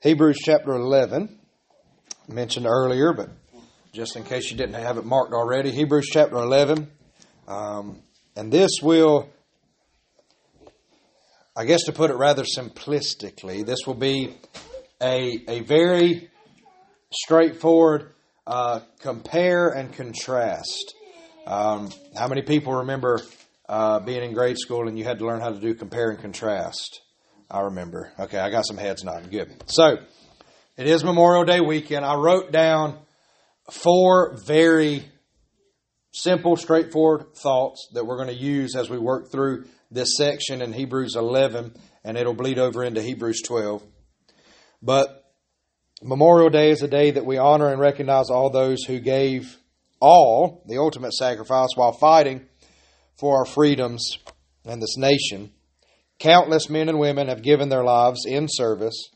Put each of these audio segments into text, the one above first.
Hebrews chapter 11, mentioned earlier, but just in case you didn't have it marked already, Hebrews chapter 11. Um, and this will, I guess to put it rather simplistically, this will be a, a very straightforward uh, compare and contrast. Um, how many people remember uh, being in grade school and you had to learn how to do compare and contrast? I remember. Okay, I got some heads nodding. Good. So, it is Memorial Day weekend. I wrote down four very simple, straightforward thoughts that we're going to use as we work through this section in Hebrews 11, and it'll bleed over into Hebrews 12. But Memorial Day is a day that we honor and recognize all those who gave all, the ultimate sacrifice, while fighting for our freedoms and this nation. Countless men and women have given their lives in service.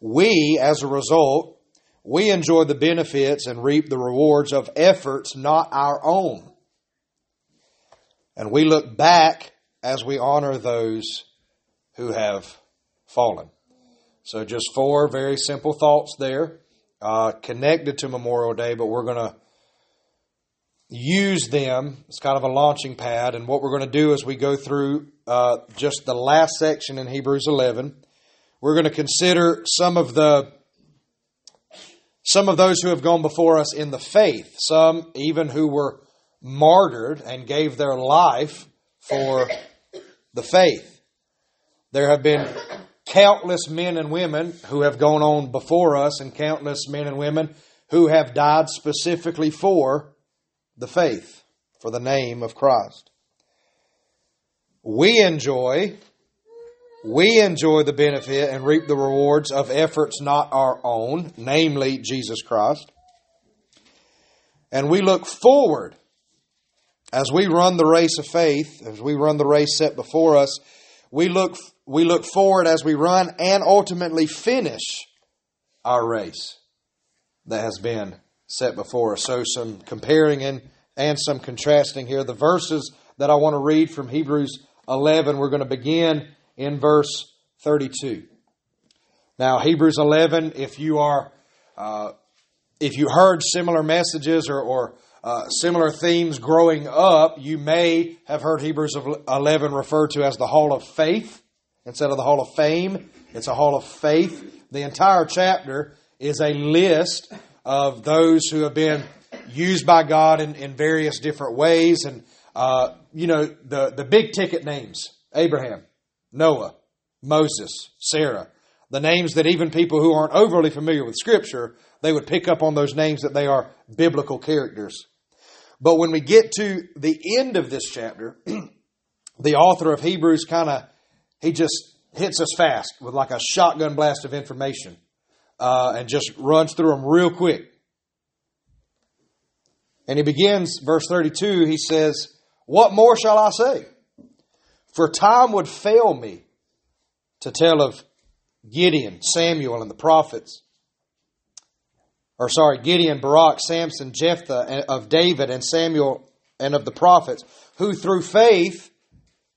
We, as a result, we enjoy the benefits and reap the rewards of efforts not our own. And we look back as we honor those who have fallen. So, just four very simple thoughts there, uh, connected to Memorial Day, but we're going to use them. It's kind of a launching pad. And what we're going to do as we go through uh, just the last section in Hebrews 11, we're going to consider some of the some of those who have gone before us in the faith, some even who were martyred and gave their life for the faith. There have been countless men and women who have gone on before us, and countless men and women who have died specifically for the faith, for the name of Christ. We enjoy we enjoy the benefit and reap the rewards of efforts not our own, namely Jesus Christ. And we look forward as we run the race of faith, as we run the race set before us, we look, we look forward as we run and ultimately finish our race that has been set before us. So, some comparing and, and some contrasting here. The verses that I want to read from Hebrews 11, we're going to begin in verse 32. Now, Hebrews 11, if you are, uh, if you heard similar messages or, or uh, similar themes growing up, you may have heard Hebrews 11 referred to as the Hall of Faith instead of the Hall of Fame. It's a Hall of Faith. The entire chapter is a list of those who have been used by God in, in various different ways. And, uh, you know, the, the big ticket names Abraham, Noah, Moses, Sarah, the names that even people who aren't overly familiar with Scripture, they would pick up on those names that they are biblical characters. But when we get to the end of this chapter, the author of Hebrews kind of, he just hits us fast with like a shotgun blast of information uh, and just runs through them real quick. And he begins, verse 32, he says, What more shall I say? For time would fail me to tell of Gideon, Samuel, and the prophets. Or, sorry, Gideon, Barak, Samson, Jephthah, of David, and Samuel, and of the prophets, who through faith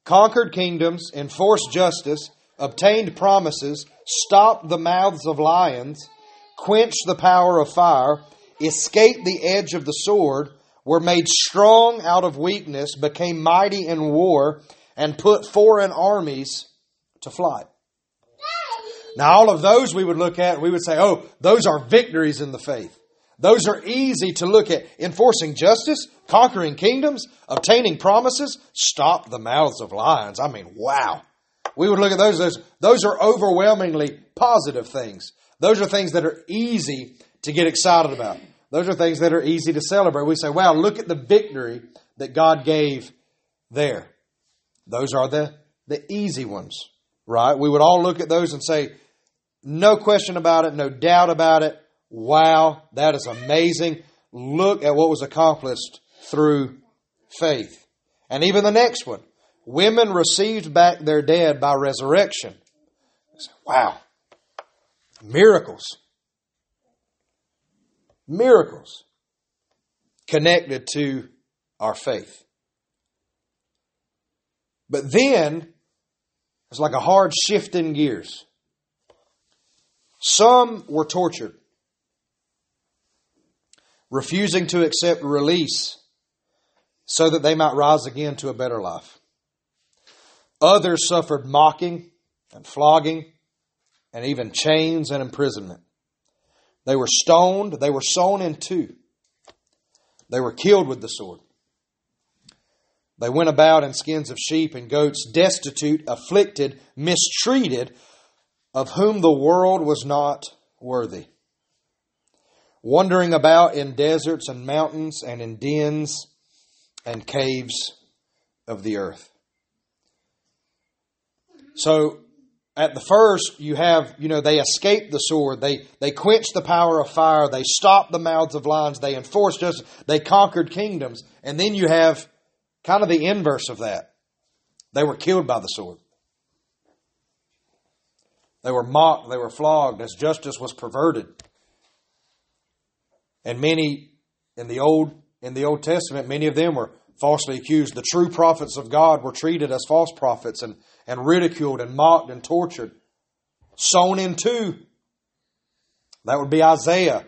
conquered kingdoms, enforced justice, obtained promises, stopped the mouths of lions, quenched the power of fire, escaped the edge of the sword, were made strong out of weakness, became mighty in war, and put foreign armies to flight. Now, all of those we would look at, we would say, oh, those are victories in the faith. Those are easy to look at. Enforcing justice, conquering kingdoms, obtaining promises, stop the mouths of lions. I mean, wow. We would look at those, those, those are overwhelmingly positive things. Those are things that are easy to get excited about. Those are things that are easy to celebrate. We say, wow, look at the victory that God gave there. Those are the, the easy ones, right? We would all look at those and say, no question about it, no doubt about it. Wow, that is amazing. Look at what was accomplished through faith. And even the next one women received back their dead by resurrection. Wow, miracles. Miracles connected to our faith. But then, it's like a hard shift in gears. Some were tortured, refusing to accept release so that they might rise again to a better life. Others suffered mocking and flogging and even chains and imprisonment. They were stoned, they were sawn in two. They were killed with the sword. They went about in skins of sheep and goats, destitute, afflicted, mistreated, of whom the world was not worthy. Wandering about in deserts and mountains and in dens and caves of the earth. So, at the first, you have, you know, they escaped the sword. They, they quenched the power of fire. They stopped the mouths of lions. They enforced justice. They conquered kingdoms. And then you have kind of the inverse of that. They were killed by the sword. They were mocked. They were flogged as justice was perverted. And many in the Old, in the Old Testament, many of them were falsely accused. The true prophets of God were treated as false prophets and, and ridiculed and mocked and tortured. Sown in two. That would be Isaiah.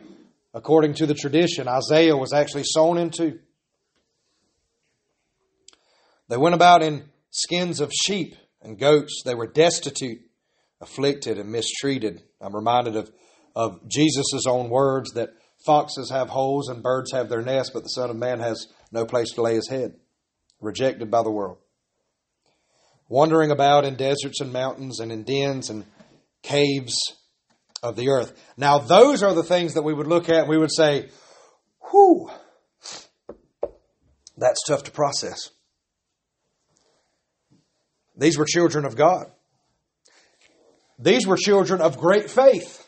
According to the tradition, Isaiah was actually sown in two. They went about in skins of sheep and goats. They were destitute, afflicted, and mistreated. I'm reminded of, of Jesus' own words that foxes have holes and birds have their nests, but the Son of Man has no place to lay his head, rejected by the world. Wandering about in deserts and mountains and in dens and caves of the earth. Now, those are the things that we would look at and we would say, whew, that's tough to process. These were children of God. These were children of great faith.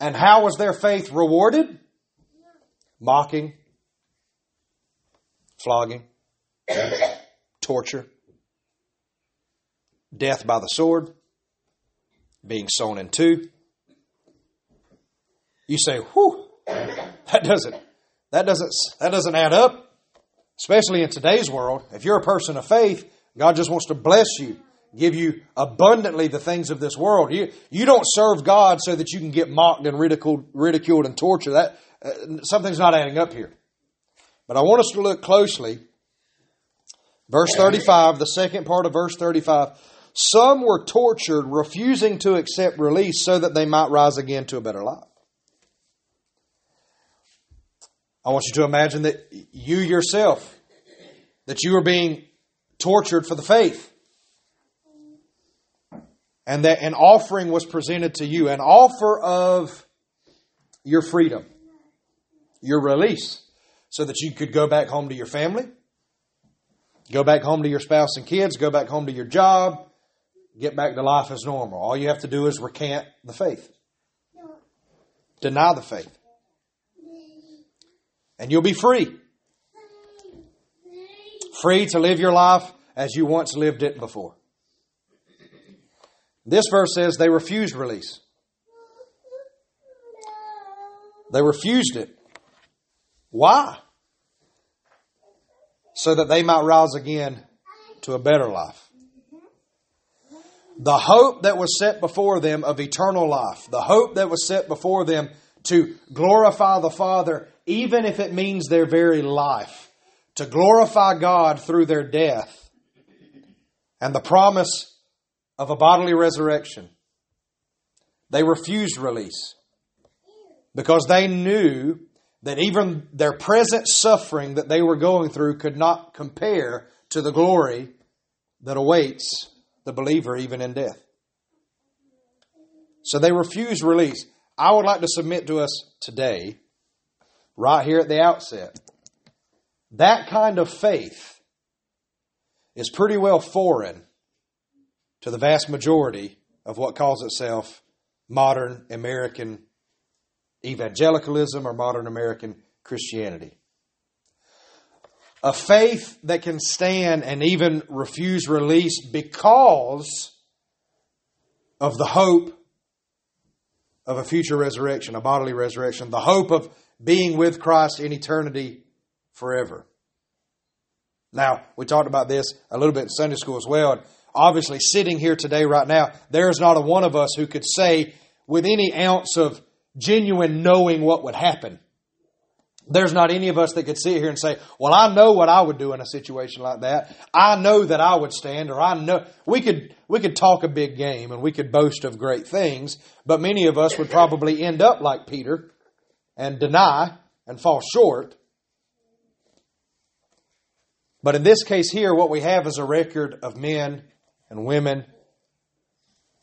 And how was their faith rewarded? Mocking, flogging, torture, death by the sword, being sown in two. You say, whew, that doesn't, that doesn't, that doesn't add up. Especially in today's world, if you're a person of faith, God just wants to bless you, give you abundantly the things of this world. You, you don't serve God so that you can get mocked and ridiculed, ridiculed and tortured. That, uh, something's not adding up here. But I want us to look closely. Verse 35, the second part of verse 35. Some were tortured, refusing to accept release so that they might rise again to a better life. I want you to imagine that you yourself, that you are being tortured for the faith. And that an offering was presented to you, an offer of your freedom, your release, so that you could go back home to your family, go back home to your spouse and kids, go back home to your job, get back to life as normal. All you have to do is recant the faith, deny the faith and you'll be free. Free to live your life as you once lived it before. This verse says they refused release. They refused it. Why? So that they might rise again to a better life. The hope that was set before them of eternal life, the hope that was set before them to glorify the Father even if it means their very life, to glorify God through their death and the promise of a bodily resurrection. They refused release because they knew that even their present suffering that they were going through could not compare to the glory that awaits the believer even in death. So they refused release. I would like to submit to us today right here at the outset. That kind of faith is pretty well foreign to the vast majority of what calls itself modern American evangelicalism or modern American Christianity. A faith that can stand and even refuse release because of the hope of a future resurrection, a bodily resurrection, the hope of being with Christ in eternity forever. Now, we talked about this a little bit in Sunday school as well. And obviously sitting here today, right now, there is not a one of us who could say with any ounce of genuine knowing what would happen. There's not any of us that could sit here and say, well, I know what I would do in a situation like that. I know that I would stand or I know we could, we could talk a big game and we could boast of great things, but many of us would probably end up like Peter and deny and fall short. But in this case here, what we have is a record of men and women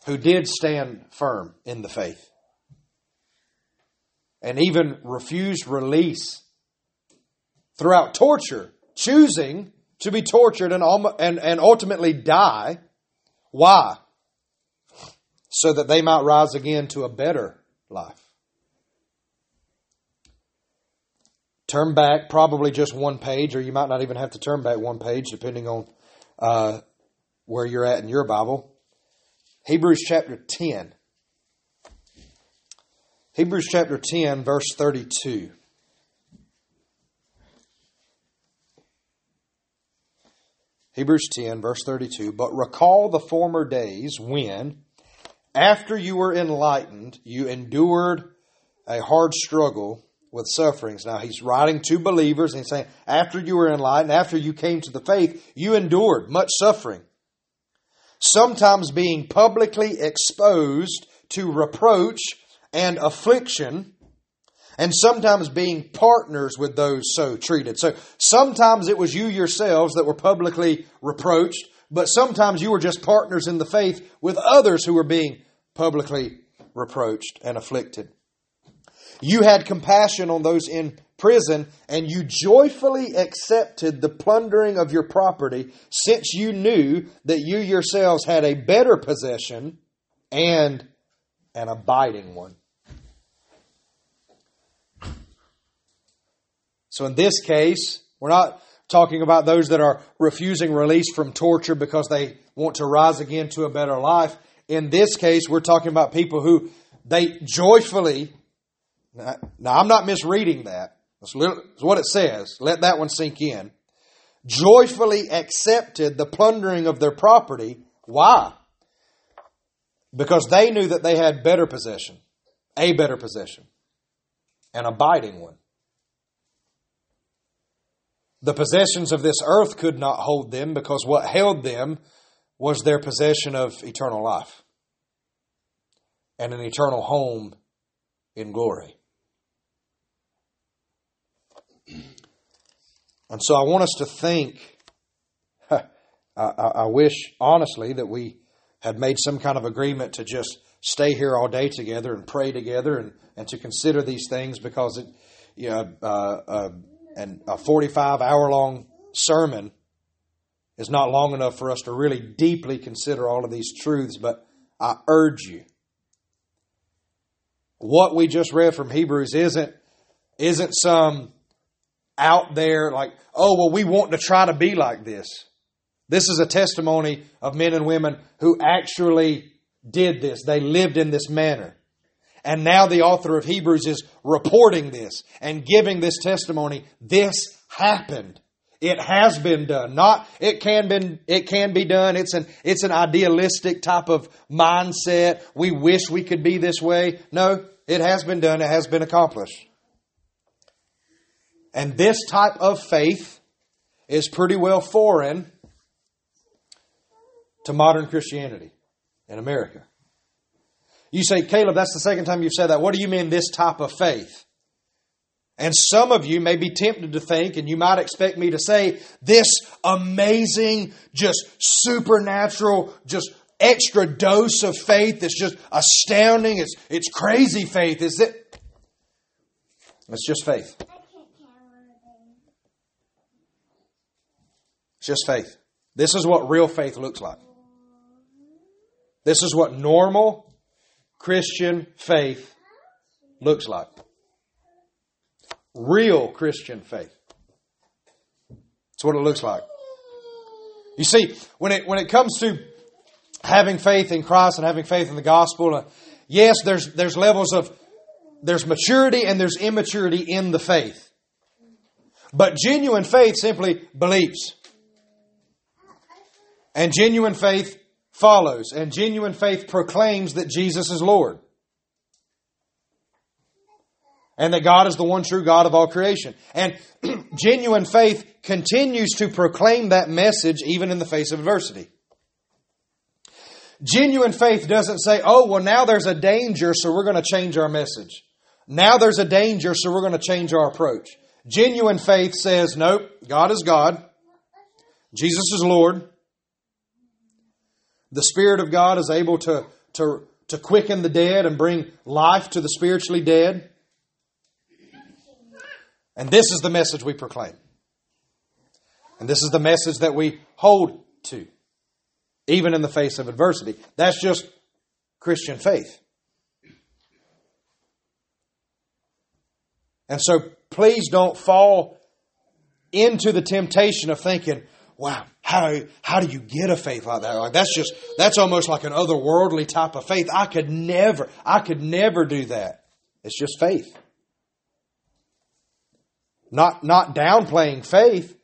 who did stand firm in the faith and even refused release throughout torture, choosing to be tortured and, and, and ultimately die. Why? So that they might rise again to a better life. Turn back probably just one page, or you might not even have to turn back one page, depending on uh, where you're at in your Bible. Hebrews chapter 10. Hebrews chapter 10, verse 32. Hebrews 10, verse 32. But recall the former days when, after you were enlightened, you endured a hard struggle with sufferings. Now, he's writing to believers and saying, after you were enlightened, after you came to the faith, you endured much suffering. Sometimes being publicly exposed to reproach and affliction, and sometimes being partners with those so treated. So sometimes it was you yourselves that were publicly reproached, but sometimes you were just partners in the faith with others who were being publicly reproached and afflicted. You had compassion on those in prison, and you joyfully accepted the plundering of your property, since you knew that you yourselves had a better possession and an abiding one. So in this case, we're not talking about those that are refusing release from torture because they want to rise again to a better life. In this case, we're talking about people who they joyfully. Now, I'm not misreading that. That's what it says. Let that one sink in. Joyfully accepted the plundering of their property. Why? Because they knew that they had better possession, a better possession, an abiding one. The possessions of this earth could not hold them because what held them was their possession of eternal life and an eternal home in glory. And so I want us to think. I, I, wish, honestly, that we had made some kind of agreement to just stay here all day together and pray together and, and to consider these things because it, you know, uh, uh, and a 45 hour long sermon is not long enough for us to really deeply consider all of these truths, but I urge you. What we just read from Hebrews isn't, isn't some out there like, oh, well, we want to try to be like this. This is a testimony of men and women who actually did this. They lived in this manner. And now the author of Hebrews is reporting this and giving this testimony. This happened. It has been done. Not it can been it can be done. It's an it's an idealistic type of mindset. We wish we could be this way. No, it has been done. It has been accomplished. And this type of faith is pretty well foreign to modern Christianity in America. You say, Caleb, that's the second time you've said that. What do you mean, this type of faith? And some of you may be tempted to think, and you might expect me to say, this amazing, just supernatural, just extra dose of faith that's just astounding. It's, it's crazy faith. Is it? It's just faith. It's just faith. This is what real faith looks like. This is what normal, Christian faith looks like. Real Christian faith. That's what it looks like. You see, when it when it comes to having faith in Christ and having faith in the gospel, uh, yes, there's there's levels of there's maturity and there's immaturity in the faith. But genuine faith simply believes. And genuine faith follows, and genuine faith proclaims that Jesus is Lord. And that God is the one true God of all creation. And genuine faith continues to proclaim that message even in the face of adversity. Genuine faith doesn't say, oh, well, now there's a danger, so we're going to change our message. Now there's a danger, so we're going to change our approach. Genuine faith says, nope, God is God. Jesus is Lord. The Spirit of God is able to, to, to quicken the dead and bring life to the spiritually dead. And this is the message we proclaim. And this is the message that we hold to, even in the face of adversity. That's just Christian faith. And so please don't fall into the temptation of thinking, wow, how how do you get a faith like that? Like that's just, that's almost like an otherworldly type of faith. I could never, I could never do that. It's just faith. Not, not downplaying faith,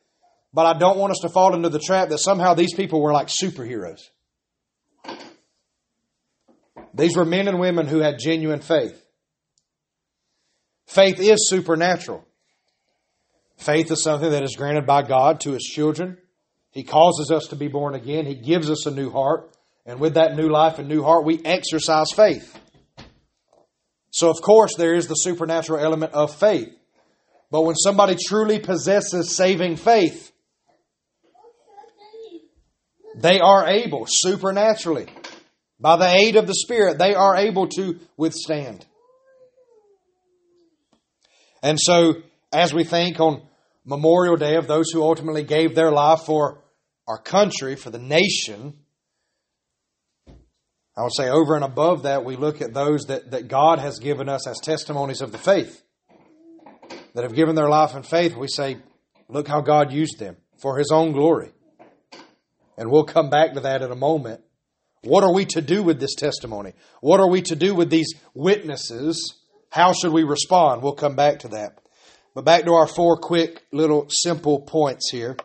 but I don't want us to fall into the trap that somehow these people were like superheroes. These were men and women who had genuine faith. Faith is supernatural. Faith is something that is granted by God to His children. He causes us to be born again. He gives us a new heart. And with that new life and new heart, we exercise faith. So, of course, there is the supernatural element of faith. But when somebody truly possesses saving faith, they are able, supernaturally, by the aid of the Spirit, they are able to withstand. And so, as we think on Memorial Day of those who ultimately gave their life for our country, for the nation, I would say over and above that, we look at those that, that God has given us as testimonies of the faith, that have given their life in faith. We say, look how God used them for His own glory. And we'll come back to that in a moment. What are we to do with this testimony? What are we to do with these witnesses? How should we respond? We'll come back to that. But back to our four quick little simple points here.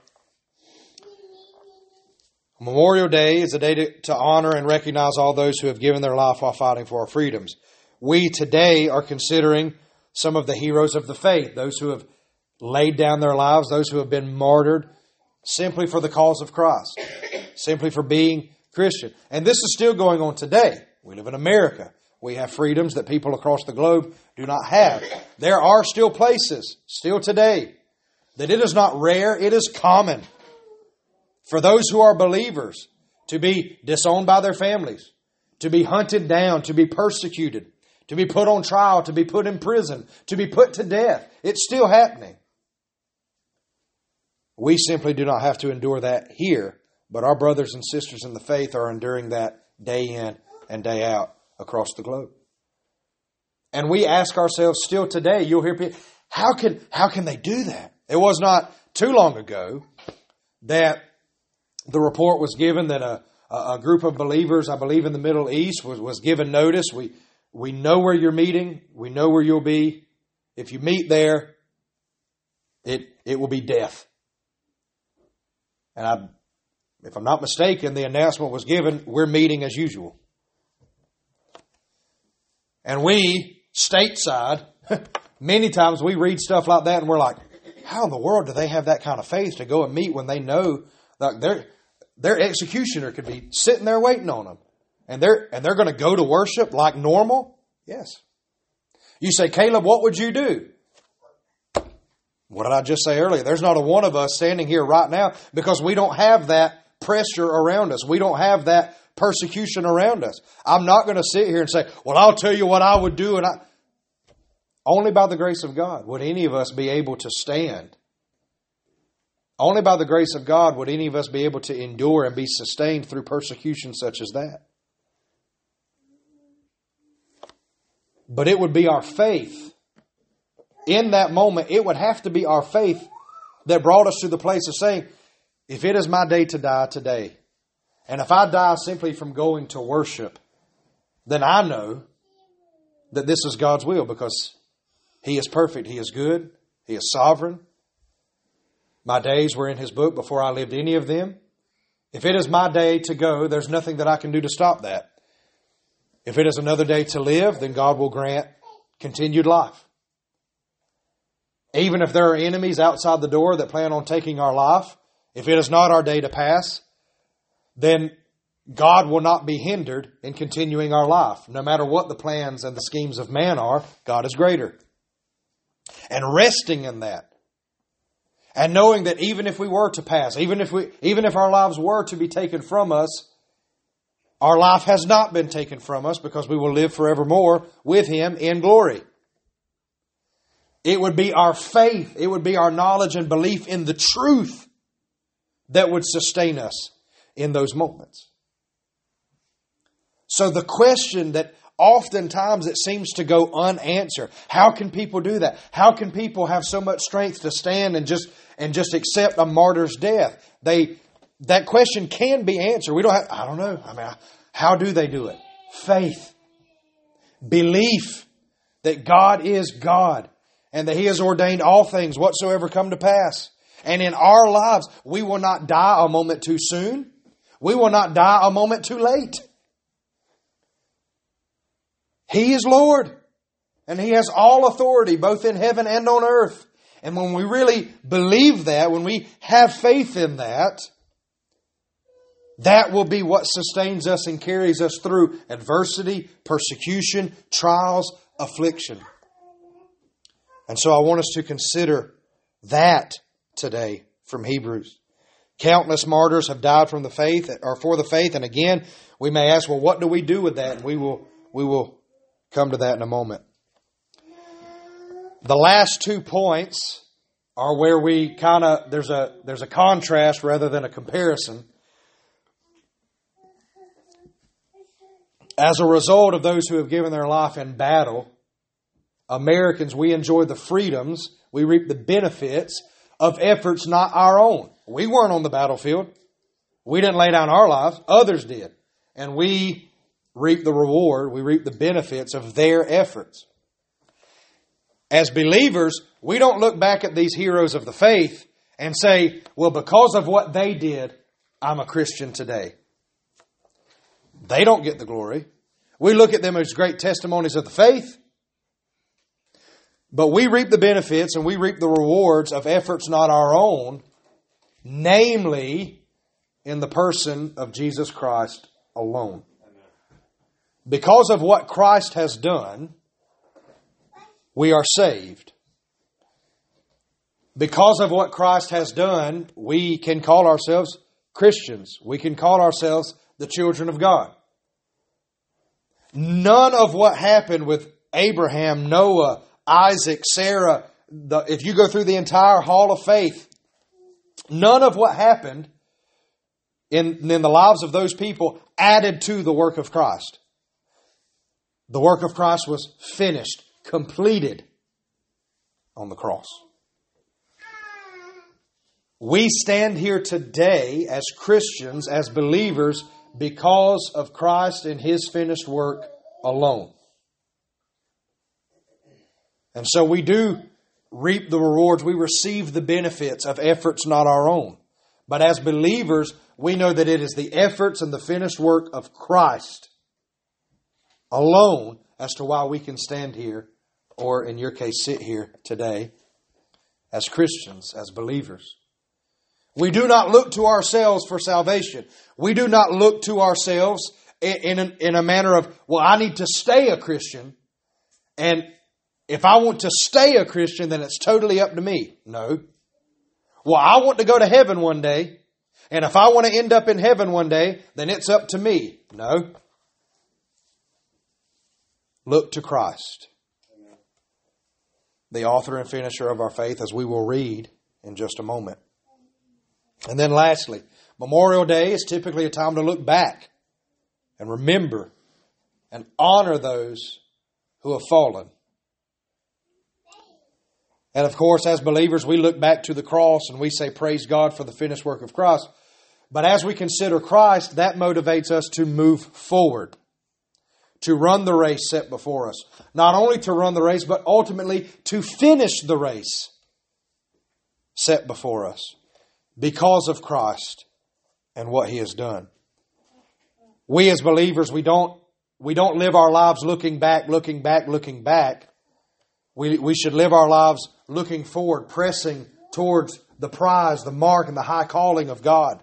Memorial Day is a day to, to, honor and recognize all those who have given their life while fighting for our freedoms. We today are considering some of the heroes of the faith, those who have laid down their lives, those who have been martyred simply for the cause of Christ, simply for being Christian. And this is still going on today. We live in America. We have freedoms that people across the globe do not have. There are still places, still today, that it is not rare, it is common for those who are believers to be disowned by their families, to be hunted down, to be persecuted, to be put on trial, to be put in prison, to be put to death. It's still happening. We simply do not have to endure that here, but our brothers and sisters in the faith are enduring that day in and day out across the globe. And we ask ourselves still today, you'll hear people, how can, how can they do that? It was not too long ago that the report was given that a, a group of believers, I believe in the Middle East, was, was given notice. We, we know where you're meeting. We know where you'll be. If you meet there, it, it will be death. And I, if I'm not mistaken, the announcement was given, we're meeting as usual. And we, stateside, many times we read stuff like that and we're like, how in the world do they have that kind of faith to go and meet when they know that their their executioner could be sitting there waiting on them? And they're and they're going to go to worship like normal? Yes. You say, Caleb, what would you do? What did I just say earlier? There's not a one of us standing here right now because we don't have that pressure around us. We don't have that persecution around us. I'm not going to sit here and say, well, I'll tell you what I would do. And I, only by the grace of God would any of us be able to stand. Only by the grace of God would any of us be able to endure and be sustained through persecution such as that. But it would be our faith. In that moment, it would have to be our faith that brought us to the place of saying, if it is my day to die today, and if I die simply from going to worship, then I know that this is God's will because He is perfect, He is good, He is sovereign. My days were in His book before I lived any of them. If it is my day to go, there's nothing that I can do to stop that. If it is another day to live, then God will grant continued life. Even if there are enemies outside the door that plan on taking our life, if it is not our day to pass, then God will not be hindered in continuing our life. No matter what the plans and the schemes of man are, God is greater. And resting in that. And knowing that even if we were to pass, even if we, even if our lives were to be taken from us, our life has not been taken from us because we will live forevermore with Him in glory. It would be our faith, it would be our knowledge and belief in the truth that would sustain us in those moments. So the question that oftentimes it seems to go unanswered. How can people do that? How can people have so much strength to stand and just and just accept a martyr's death? They that question can be answered. We don't have I don't know. I mean, how do they do it? Faith. Belief that God is God and that he has ordained all things whatsoever come to pass. And in our lives, we will not die a moment too soon. We will not die a moment too late. He is Lord. And He has all authority, both in heaven and on earth. And when we really believe that, when we have faith in that, that will be what sustains us and carries us through adversity, persecution, trials, affliction. And so I want us to consider that today from Hebrews. Countless martyrs have died from the faith or for the faith, and again, we may ask, well, what do we do with that? And we will we will come to that in a moment. The last two points are where we kind of there's a there's a contrast rather than a comparison. As a result of those who have given their life in battle, Americans we enjoy the freedoms, we reap the benefits of efforts not our own. We weren't on the battlefield. We didn't lay down our lives, others did. And we reap the reward, we reap the benefits of their efforts. As believers, we don't look back at these heroes of the faith and say, well, because of what they did, I'm a Christian today. They don't get the glory. We look at them as great testimonies of the faith, but we reap the benefits and we reap the rewards of efforts not our own, namely in the person of Jesus Christ alone. Because of what Christ has done, we are saved. Because of what Christ has done, we can call ourselves Christians. We can call ourselves the children of God. None of what happened with Abraham, Noah, Isaac, Sarah, the, if you go through the entire hall of faith, none of what happened in, in the lives of those people added to the work of Christ. The work of Christ was finished, completed on the cross. We stand here today as Christians, as believers, because of Christ and His finished work alone. And so we do reap the rewards, we receive the benefits of efforts not our own. But as believers, we know that it is the efforts and the finished work of Christ alone as to why we can stand here, or in your case, sit here today as Christians, as believers. We do not look to ourselves for salvation. We do not look to ourselves in, in, in a manner of, well, I need to stay a Christian. And if I want to stay a Christian, then it's totally up to me. No. Well, I want to go to heaven one day. And if I want to end up in heaven one day, then it's up to me. No. Look to Christ, the author and finisher of our faith, as we will read in just a moment. And then lastly, Memorial Day is typically a time to look back and remember and honor those who have fallen. And of course, as believers, we look back to the cross and we say, Praise God for the finished work of Christ. But as we consider Christ, that motivates us to move forward to run the race set before us. Not only to run the race, but ultimately to finish the race set before us because of Christ and what he has done. We as believers, we don't, we don't live our lives looking back, looking back, looking back. We, we should live our lives looking forward, pressing towards the prize, the mark, and the high calling of God.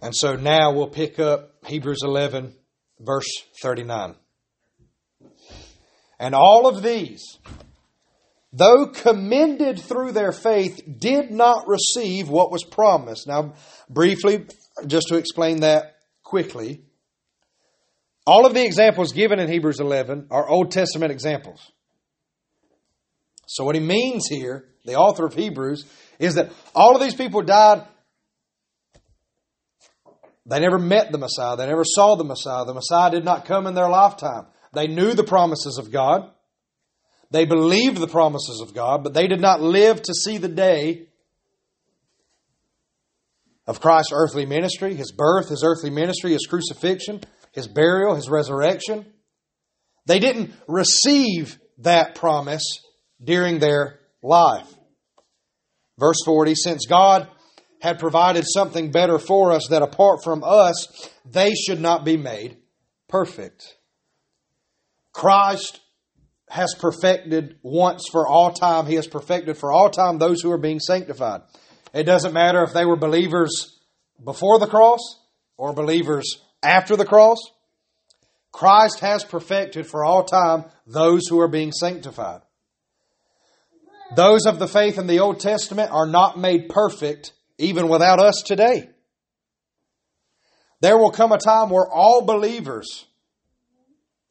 And so now we'll pick up Hebrews 11, verse 39. And all of these, though commended through their faith, did not receive what was promised. Now, briefly, just to explain that quickly, all of the examples given in Hebrews 11 are Old Testament examples. So, what he means here, the author of Hebrews, is that all of these people died. They never met the Messiah. They never saw the Messiah. The Messiah did not come in their lifetime. They knew the promises of God. They believed the promises of God, but they did not live to see the day of Christ's earthly ministry, his birth, his earthly ministry, his crucifixion, his burial, his resurrection. They didn't receive that promise during their life. Verse 40 Since God had provided something better for us, that apart from us, they should not be made perfect. Christ has perfected once for all time. He has perfected for all time those who are being sanctified. It doesn't matter if they were believers before the cross or believers after the cross. Christ has perfected for all time those who are being sanctified. Those of the faith in the Old Testament are not made perfect even without us today. There will come a time where all believers,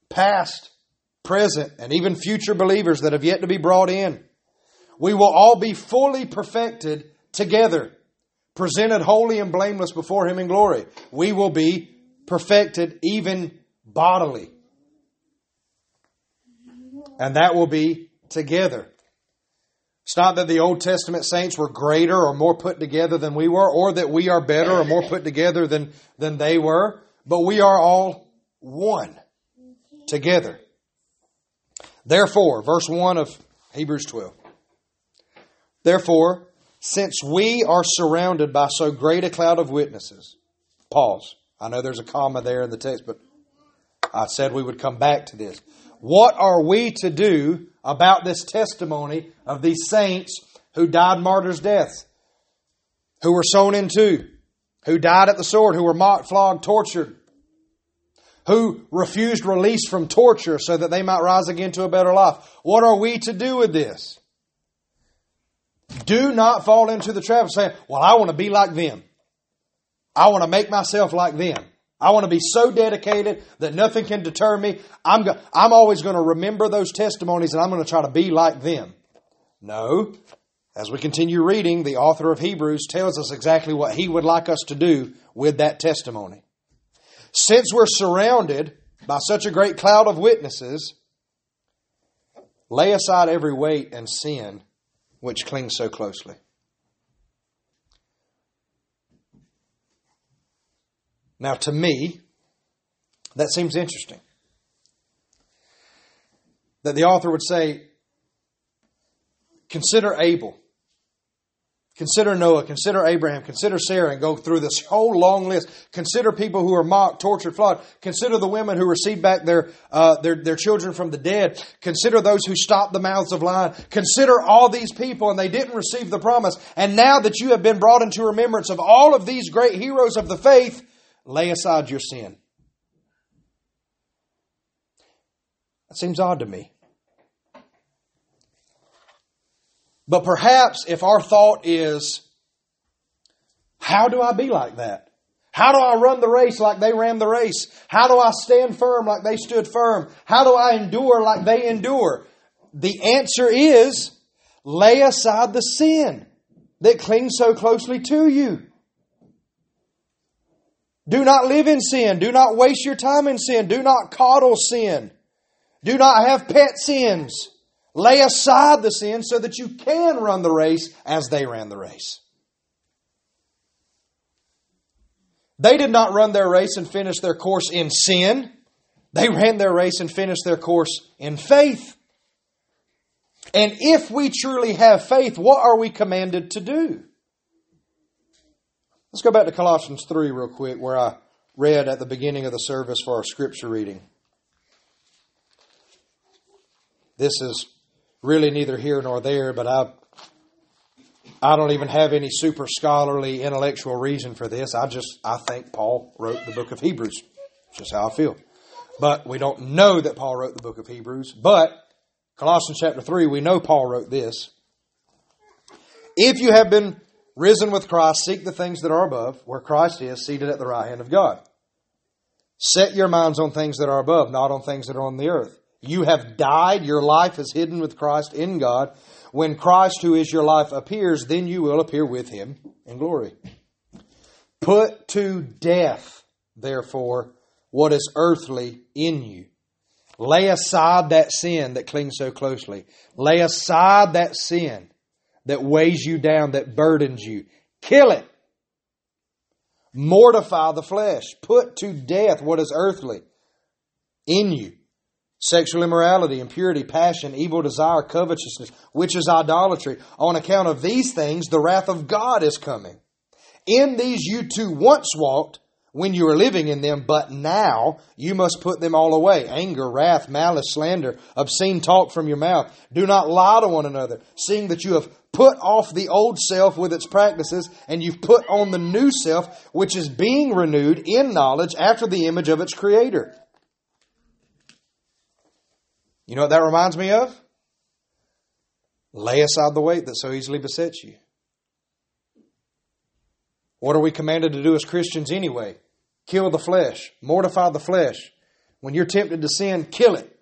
past, present, and even future believers that have yet to be brought in. We will all be fully perfected together, presented holy and blameless before Him in glory. We will be perfected even bodily. And that will be together. It's not that the Old Testament saints were greater or more put together than we were, or that we are better or more put together than, than they were, but we are all one together. Therefore, verse 1 of Hebrews 12. Therefore, since we are surrounded by so great a cloud of witnesses, pause. I know there's a comma there in the text, but I said we would come back to this. What are we to do about this testimony of these saints who died martyrs' deaths, who were sown in two, who died at the sword, who were mocked, flogged, tortured, who refused release from torture so that they might rise again to a better life. What are we to do with this? Do not fall into the trap of saying, Well, I want to be like them. I want to make myself like them. I want to be so dedicated that nothing can deter me. I'm, go- I'm always going to remember those testimonies and I'm going to try to be like them. No. As we continue reading, the author of Hebrews tells us exactly what he would like us to do with that testimony. Since we're surrounded by such a great cloud of witnesses, lay aside every weight and sin which clings so closely. Now, to me, that seems interesting. That the author would say, consider Abel Consider Noah, consider Abraham, consider Sarah, and go through this whole long list. Consider people who are mocked, tortured, flogged. Consider the women who received back their, uh, their, their children from the dead. Consider those who stopped the mouths of lions. Consider all these people, and they didn't receive the promise. And now that you have been brought into remembrance of all of these great heroes of the faith, lay aside your sin. That seems odd to me. But perhaps if our thought is, how do I be like that? How do I run the race like they ran the race? How do I stand firm like they stood firm? How do I endure like they endure? The answer is lay aside the sin that clings so closely to you. Do not live in sin. Do not waste your time in sin. Do not coddle sin. Do not have pet sins. Lay aside the sin so that you can run the race as they ran the race. They did not run their race and finish their course in sin. They ran their race and finished their course in faith. And if we truly have faith, what are we commanded to do? Let's go back to Colossians 3 real quick, where I read at the beginning of the service for our scripture reading. This is really neither here nor there, but I I don't even have any super scholarly intellectual reason for this. I just I think Paul wrote the book of Hebrews. Just how I feel. But we don't know that Paul wrote the book of Hebrews. But Colossians chapter 3, we know Paul wrote this. If you have been risen with Christ, seek the things that are above, where Christ is, seated at the right hand of God. Set your minds on things that are above, not on things that are on the earth. You have died, your life is hidden with Christ in God. When Christ, who is your life, appears, then you will appear with him in glory. Put to death, therefore, what is earthly in you. Lay aside that sin that clings so closely. Lay aside that sin that weighs you down, that burdens you. Kill it. Mortify the flesh. Put to death what is earthly in you sexual immorality, impurity, passion, evil desire, covetousness, which is idolatry. On account of these things, the wrath of God is coming. In these you too once walked when you were living in them, but now you must put them all away anger, wrath, malice, slander, obscene talk from your mouth. Do not lie to one another, seeing that you have put off the old self with its practices, and you've put on the new self, which is being renewed in knowledge after the image of its creator. You know what that reminds me of? Lay aside the weight that so easily besets you. What are we commanded to do as Christians anyway? Kill the flesh, mortify the flesh. When you're tempted to sin, kill it.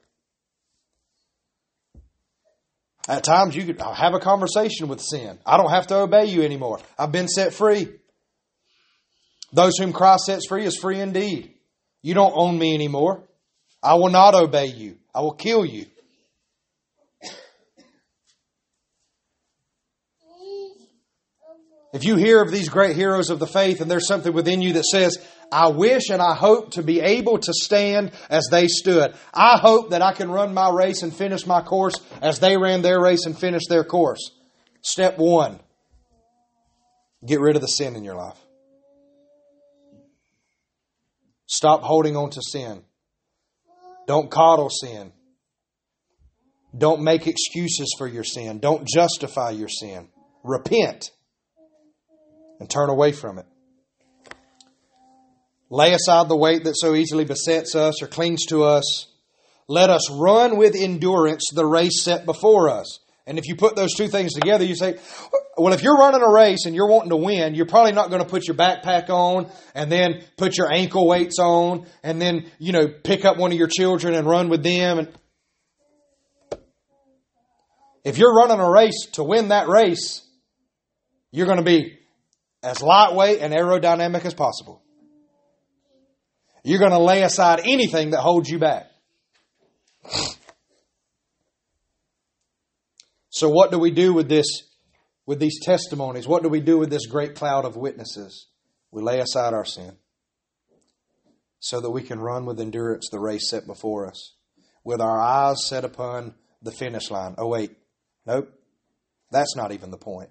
At times, you could have a conversation with sin. I don't have to obey you anymore. I've been set free. Those whom Christ sets free is free indeed. You don't own me anymore. I will not obey you. I will kill you. If you hear of these great heroes of the faith and there's something within you that says, I wish and I hope to be able to stand as they stood. I hope that I can run my race and finish my course as they ran their race and finished their course. Step one get rid of the sin in your life. Stop holding on to sin. Don't coddle sin. Don't make excuses for your sin. Don't justify your sin. Repent and turn away from it. Lay aside the weight that so easily besets us or clings to us. Let us run with endurance the race set before us. And if you put those two things together, you say, well, if you're running a race and you're wanting to win, you're probably not going to put your backpack on and then put your ankle weights on and then, you know, pick up one of your children and run with them. And if you're running a race to win that race, you're going to be as lightweight and aerodynamic as possible. You're going to lay aside anything that holds you back. So what do we do with this with these testimonies? What do we do with this great cloud of witnesses? We lay aside our sin so that we can run with endurance the race set before us with our eyes set upon the finish line. Oh wait. Nope. That's not even the point.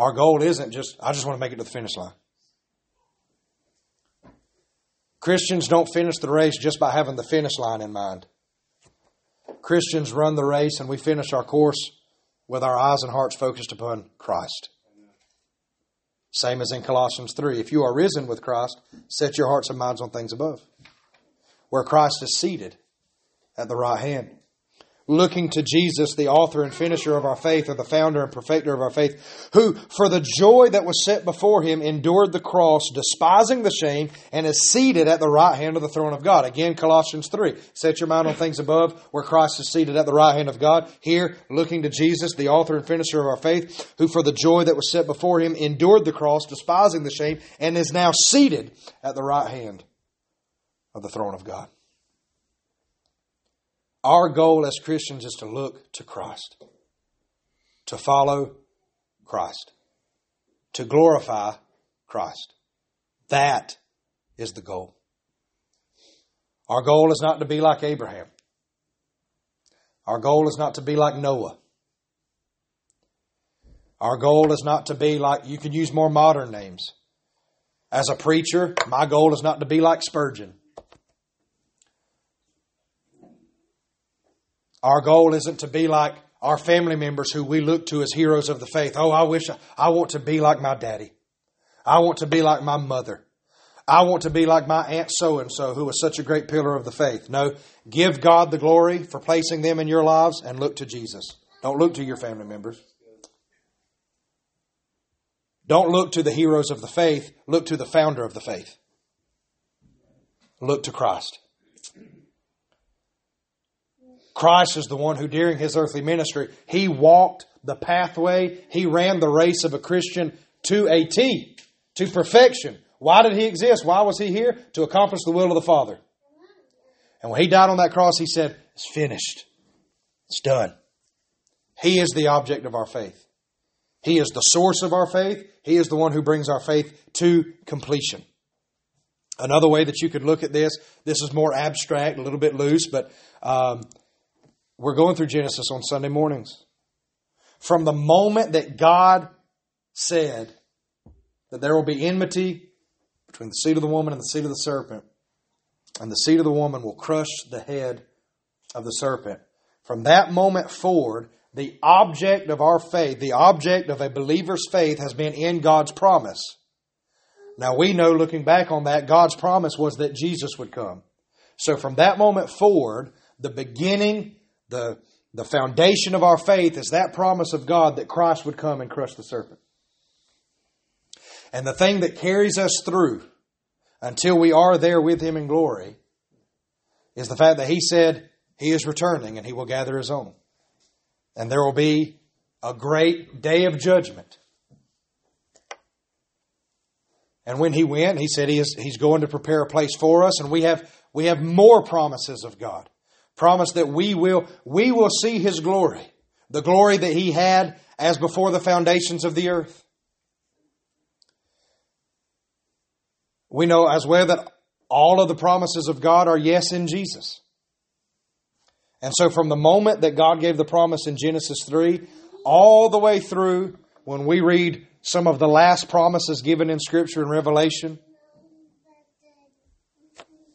Our goal isn't just, I just want to make it to the finish line. Christians don't finish the race just by having the finish line in mind. Christians run the race and we finish our course with our eyes and hearts focused upon Christ. Same as in Colossians 3. If you are risen with Christ, set your hearts and minds on things above, where Christ is seated at the right hand looking to Jesus, the author and finisher of our faith, or the founder and perfecter of our faith, who, for the joy that was set before him, endured the cross, despising the shame, and is seated at the right hand of the throne of God. Again, Colossians 3. Set your mind on things above, where Christ is seated at the right hand of God. Here, looking to Jesus, the author and finisher of our faith, who, for the joy that was set before him, endured the cross, despising the shame, and is now seated at the right hand of the throne of God. Our goal as Christians is to look to Christ, to follow Christ, to glorify Christ. That is the goal. Our goal is not to be like Abraham. Our goal is not to be like Noah. Our goal is not to be like, you can use more modern names. As a preacher, my goal is not to be like Spurgeon. Our goal isn't to be like our family members who we look to as heroes of the faith. Oh, I wish I want to be like my daddy. I want to be like my mother. I want to be like my aunt so and so who was such a great pillar of the faith. No, give God the glory for placing them in your lives and look to Jesus. Don't look to your family members. Don't look to the heroes of the faith, look to the founder of the faith. Look to Christ. Christ is the one who, during his earthly ministry, he walked the pathway, he ran the race of a Christian to a T, to perfection. Why did he exist? Why was he here? To accomplish the will of the Father. And when he died on that cross, he said, It's finished. It's done. He is the object of our faith. He is the source of our faith. He is the one who brings our faith to completion. Another way that you could look at this, this is more abstract, a little bit loose, but um, we're going through Genesis on Sunday mornings. From the moment that God said that there will be enmity between the seed of the woman and the seed of the serpent, and the seed of the woman will crush the head of the serpent. From that moment forward, the object of our faith, the object of a believer's faith, has been in God's promise. Now we know, looking back on that, God's promise was that Jesus would come. So from that moment forward, the beginning the, the foundation of our faith is that promise of God that Christ would come and crush the serpent. And the thing that carries us through until we are there with Him in glory is the fact that He said He is returning and He will gather His own. And there will be a great day of judgment. And when He went, He said he is, He's going to prepare a place for us, and we have, we have more promises of God promised that we will, we will see His glory, the glory that He had as before the foundations of the earth. We know as well that all of the promises of God are yes in Jesus. And so from the moment that God gave the promise in Genesis 3, all the way through when we read some of the last promises given in Scripture and Revelation,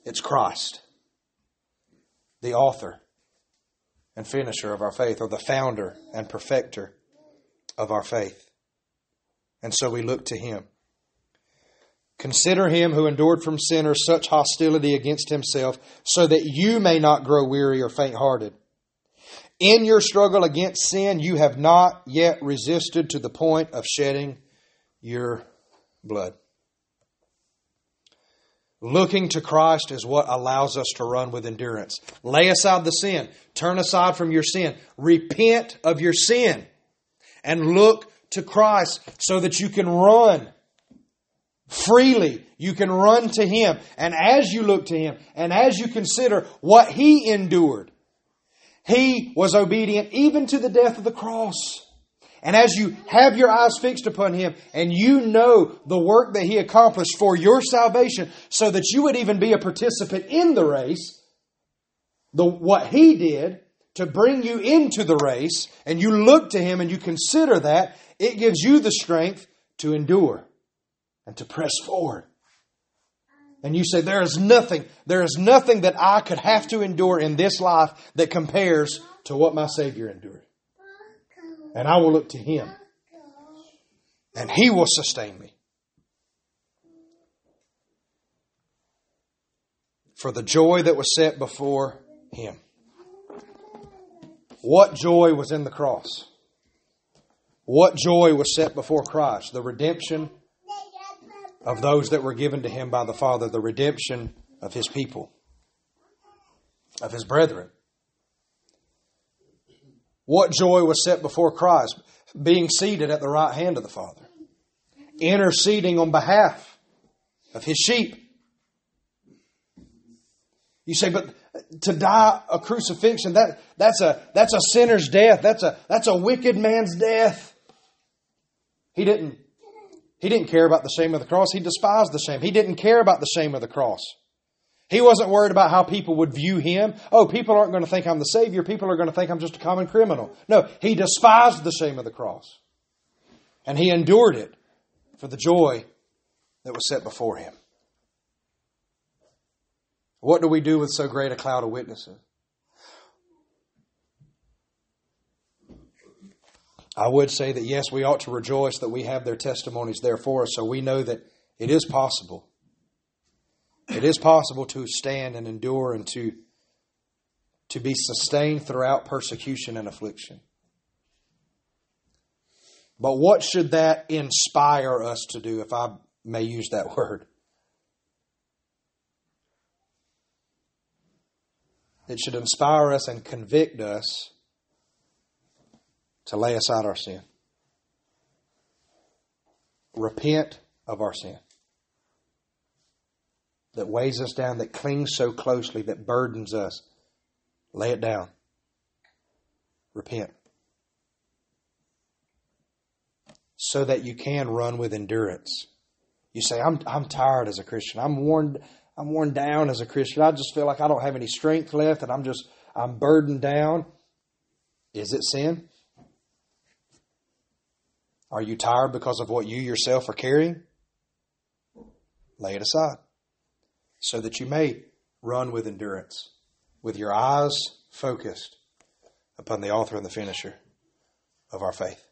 it's Christ the author and finisher of our faith, or the founder and perfecter of our faith. And so we look to him. Consider him who endured from sinners such hostility against himself, so that you may not grow weary or faint hearted. In your struggle against sin, you have not yet resisted to the point of shedding your blood. Looking to Christ is what allows us to run with endurance. Lay aside the sin. Turn aside from your sin. Repent of your sin. And look to Christ so that you can run freely. You can run to Him. And as you look to Him and as you consider what He endured, He was obedient even to the death of the cross. And as you have your eyes fixed upon Him and you know the work that He accomplished for your salvation so that you would even be a participant in the race, the, what He did to bring you into the race, and you look to Him and you consider that, it gives you the strength to endure and to press forward. And you say, there is nothing, there is nothing that I could have to endure in this life that compares to what my Savior endured and I will look to Him, and He will sustain me. For the joy that was set before Him. What joy was in the cross? What joy was set before Christ? The redemption of those that were given to Him by the Father, the redemption of His people, of His brethren. What joy was set before Christ? Being seated at the right hand of the Father, interceding on behalf of his sheep. You say, but to die a crucifixion, that, that's, a, that's a sinner's death. That's a, that's a wicked man's death. He didn't, he didn't care about the shame of the cross. He despised the shame. He didn't care about the shame of the cross. He wasn't worried about how people would view him. Oh, people aren't going to think I'm the Savior. People are going to think I'm just a common criminal. No, he despised the shame of the cross. And he endured it for the joy that was set before him. What do we do with so great a cloud of witnesses? I would say that yes, we ought to rejoice that we have their testimonies there for us, so we know that it is possible. It is possible to stand and endure and to, to be sustained throughout persecution and affliction. But what should that inspire us to do, if I may use that word? It should inspire us and convict us to lay aside our sin. Repent of our sin that weighs us down, that clings so closely, that burdens us. Lay it down. Repent. So that you can run with endurance. You say, I'm, I'm tired as a Christian. I'm worn, I'm worn down as a Christian. I just feel like I don't have any strength left and I'm just, I'm burdened down. Is it sin? Are you tired because of what you yourself are carrying? Lay it aside so that you may run with endurance, with your eyes focused upon the author and the finisher of our faith,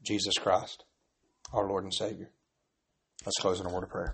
Jesus Christ, our Lord and Savior. Let's close in a word of prayer.